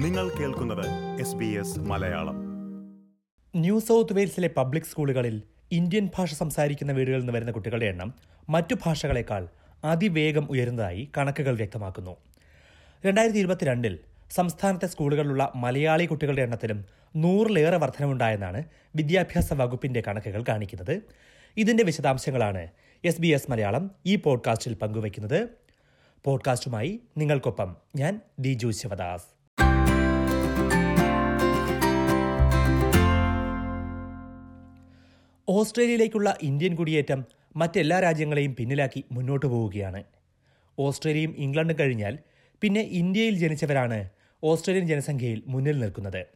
നിങ്ങൾ കേൾക്കുന്നത് S B S Malayalam. New south വെയിൽസിലെ public സ്കൂളുകളിൽ ഇന്ത്യൻ ഭാഷ സംസാരിക്കുന്ന വീടുകളിൽ നിന്ന് വരുന്ന കുട്ടികളുടെ എണ്ണം മറ്റു ഭാഷകളെക്കാൾ അതിവേഗം ഉയരുന്നതായി കണക്കുകൾ വ്യക്തമാക്കുന്നു. രണ്ടായിരത്തി ഇരുപത്തിരണ്ടിൽ സംസ്ഥാനത്തെ സ്കൂളുകളിലുള്ള മലയാളി കുട്ടികളുടെ എണ്ണത്തിലും നൂറിലേറെ വർധനമുണ്ടായെന്നാണ് വിദ്യാഭ്യാസ വകുപ്പിന്റെ കണക്കുകൾ കാണിക്കുന്നത്. ഇതിന്റെ വിശദാംശങ്ങളാണ് എസ് ബി എസ് മലയാളം ഈ പോഡ്കാസ്റ്റിൽ പങ്കുവയ്ക്കുന്നത്. പോഡ്കാസ്റ്റുമായി നിങ്ങൾക്കൊപ്പം ഞാൻ ദിജു ശിവദാസ്. ഓസ്ട്രേലിയയിലേക്കുള്ള ഇന്ത്യൻ കുടിയേറ്റം മറ്റെല്ലാ രാജ്യങ്ങളെയും പിന്നിലാക്കി മുന്നോട്ടു പോവുകയാണ്. ഓസ്ട്രേലിയയും ഇംഗ്ലണ്ടും കഴിഞ്ഞാൽ പിന്നെ ഇന്ത്യയിൽ ജനിച്ചവരാണ് ഓസ്ട്രേലിയൻ ജനസംഖ്യയിൽ മുന്നിൽ നിൽക്കുന്നത്.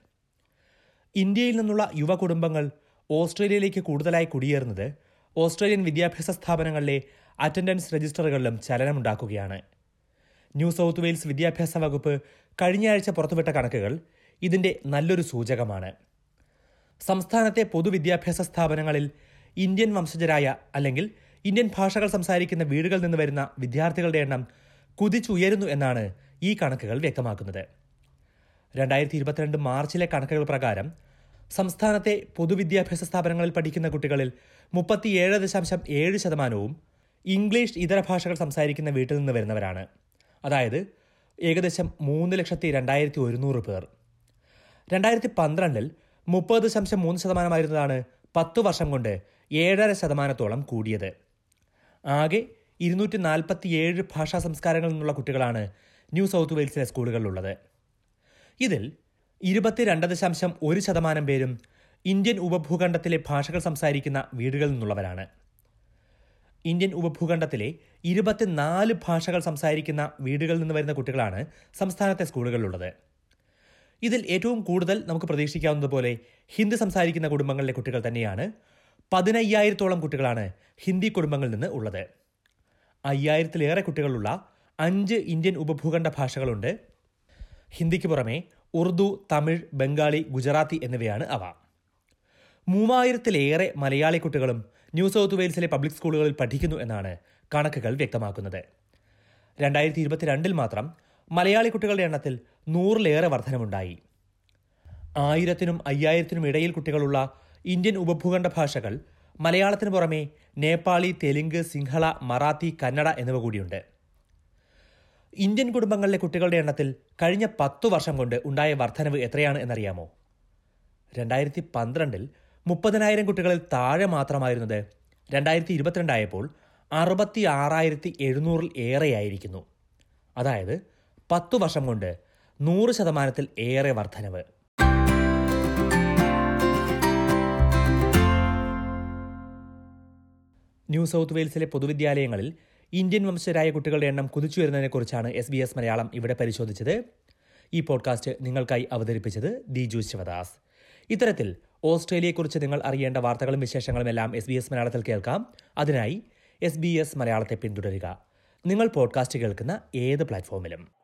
ഇന്ത്യയിൽ നിന്നുള്ള യുവ കുടുംബങ്ങൾ ഓസ്ട്രേലിയയിലേക്ക് കൂടുതലായി കുടിയേറുന്നത് ഓസ്ട്രേലിയൻ വിദ്യാഭ്യാസ സ്ഥാപനങ്ങളിലെ അറ്റൻഡൻസ് രജിസ്റ്ററുകളിലും ചലനമുണ്ടാക്കുകയാണ്. ന്യൂ സൗത്ത് വെയിൽസ് വിദ്യാഭ്യാസ വകുപ്പ് കഴിഞ്ഞയാഴ്ച പുറത്തുവിട്ട കണക്കുകൾ ഇതിന്റെ നല്ലൊരു സൂചകമാണ്. സംസ്ഥാനത്തെ പൊതുവിദ്യാഭ്യാസ സ്ഥാപനങ്ങളിൽ ഇന്ത്യൻ വംശജരായ അല്ലെങ്കിൽ ഇന്ത്യൻ ഭാഷകൾ സംസാരിക്കുന്ന വീടുകളിൽ നിന്ന് വരുന്ന വിദ്യാർത്ഥികളുടെ എണ്ണം കുതിച്ചുയരുന്നു എന്നാണ് ഈ കണക്കുകൾ വ്യക്തമാക്കുന്നത്. രണ്ടായിരത്തി ഇരുപത്തിരണ്ട് മാർച്ചിലെ കണക്കുകൾ പ്രകാരം സംസ്ഥാനത്തെ പൊതുവിദ്യാഭ്യാസ സ്ഥാപനങ്ങളിൽ പഠിക്കുന്ന കുട്ടികളിൽ മുപ്പത്തിയേഴ് ദശാംശം ഏഴ് ശതമാനവും ഇംഗ്ലീഷ് ഇതര ഭാഷകൾ സംസാരിക്കുന്ന വീട്ടിൽ നിന്ന് വരുന്നവരാണ്. അതായത് ഏകദേശം മൂന്ന് ലക്ഷത്തി രണ്ടായിരത്തി ഒരുന്നൂറ് പേർ. രണ്ടായിരത്തി പന്ത്രണ്ടിൽ മുപ്പത് ദശാംശം മൂന്ന് ശതമാനമായിരുന്നതാണ് പത്തു വർഷം കൊണ്ട് ഏഴര ശതമാനത്തോളം കൂടിയത്. ആകെ ഇരുന്നൂറ്റി നാൽപ്പത്തിയേഴ് ഭാഷാ സംസ്കാരങ്ങളിൽ നിന്നുള്ള കുട്ടികളാണ് ന്യൂ സൗത്ത് വെയിൽസിലെ സ്കൂളുകളിലുള്ളത്. ഇതിൽ ഇരുപത്തിരണ്ട് ദശാംശം ഒരു ശതമാനം പേരും ഇന്ത്യൻ ഉപഭൂഖണ്ഡത്തിലെ ഭാഷകൾ സംസാരിക്കുന്ന വീടുകളിൽ നിന്നുള്ളവരാണ്. ഇന്ത്യൻ ഉപഭൂഖണ്ഡത്തിലെ ഇരുപത്തിനാല് ഭാഷകൾ സംസാരിക്കുന്ന വീടുകളിൽ നിന്ന് വരുന്ന കുട്ടികളാണ് സംസ്ഥാനത്തെ സ്കൂളുകളിലുള്ളത്. ഇതിൽ ഏറ്റവും കൂടുതൽ നമുക്ക് പ്രതീക്ഷിക്കാവുന്നതുപോലെ ഹിന്ദി സംസാരിക്കുന്ന കുടുംബങ്ങളിലെ കുട്ടികൾ തന്നെയാണ്. പതിനയ്യായിരത്തോളം കുട്ടികളാണ് ഹിന്ദി കുടുംബങ്ങളിൽ നിന്ന് ഉള്ളത്. അയ്യായിരത്തിലേറെ കുട്ടികളുള്ള അഞ്ച് ഇന്ത്യൻ ഉപഭൂഖണ്ഡ ഭാഷകളുണ്ട്. ഹിന്ദിക്ക് പുറമെ ഉറുദു തമിഴ് ബംഗാളി ഗുജറാത്തി എന്നിവയാണ് അവ. മൂവായിരത്തിലേറെ മലയാളി കുട്ടികളും ന്യൂ സൗത്ത് വെയിൽസിലെ പബ്ലിക് സ്കൂളുകളിൽ പഠിക്കുന്നു എന്നാണ് കണക്കുകൾ വ്യക്തമാക്കുന്നത്. രണ്ടായിരത്തി ഇരുപത്തിരണ്ടിൽ മാത്രം മലയാളി കുട്ടികളുടെ എണ്ണത്തിൽ നൂറിലേറെ വർധനമുണ്ടായി ആയിരത്തിനും അയ്യായിരത്തിനും ഇടയിൽ കുട്ടികളുള്ള ഇന്ത്യൻ ഉപഭൂഖണ്ഡ ഭാഷകൾ മലയാളത്തിന് പുറമെ നേപ്പാളി തെലുങ്ക് സിംഹള മറാത്തി കന്നഡ എന്നിവ കൂടിയുണ്ട്. ഇന്ത്യൻ കുടുംബങ്ങളിലെ കുട്ടികളുടെ എണ്ണത്തിൽ കഴിഞ്ഞ പത്തു വർഷം കൊണ്ട് ഉണ്ടായ വർധനവ് എത്രയാണ് എന്നറിയാമോ? രണ്ടായിരത്തി പന്ത്രണ്ടിൽ മുപ്പതിനായിരം കുട്ടികളിൽ താഴെ മാത്രമായിരുന്നത് രണ്ടായിരത്തി ഇരുപത്തിരണ്ടായപ്പോൾ അറുപത്തി ആറായിരത്തി എഴുന്നൂറിൽ ഏറെയായിരിക്കുന്നു. അതായത് പത്തു വർഷം കൊണ്ട് നൂറ് ശതമാനത്തിൽ ഏറെ വർധനവ്. ന്യൂ സൗത്ത് വെയിൽസിലെ പൊതുവിദ്യാലയങ്ങളിൽ ഇന്ത്യൻ വംശജരായ കുട്ടികളുടെ എണ്ണം കുതിച്ചു വരുന്നതിനെക്കുറിച്ചാണ് എസ് ബി എസ് മലയാളം ഇവിടെ പരിശോധിച്ചത്. ഈ പോഡ്കാസ്റ്റ് നിങ്ങൾക്കായി അവതരിപ്പിച്ചത് ദിജു ശിവദാസ്. ഇത്തരത്തിൽ ഓസ്ട്രേലിയയെക്കുറിച്ച് നിങ്ങൾ അറിയേണ്ട വാർത്തകളും വിശേഷങ്ങളും എല്ലാം എസ് ബി എസ് മലയാളത്തിൽ കേൾക്കാം. അതിനായി എസ് ബി എസ് മലയാളത്തെ പിന്തുടരുക. നിങ്ങൾ പോഡ്കാസ്റ്റ് കേൾക്കുന്ന ഏത് പ്ലാറ്റ്ഫോമിലും.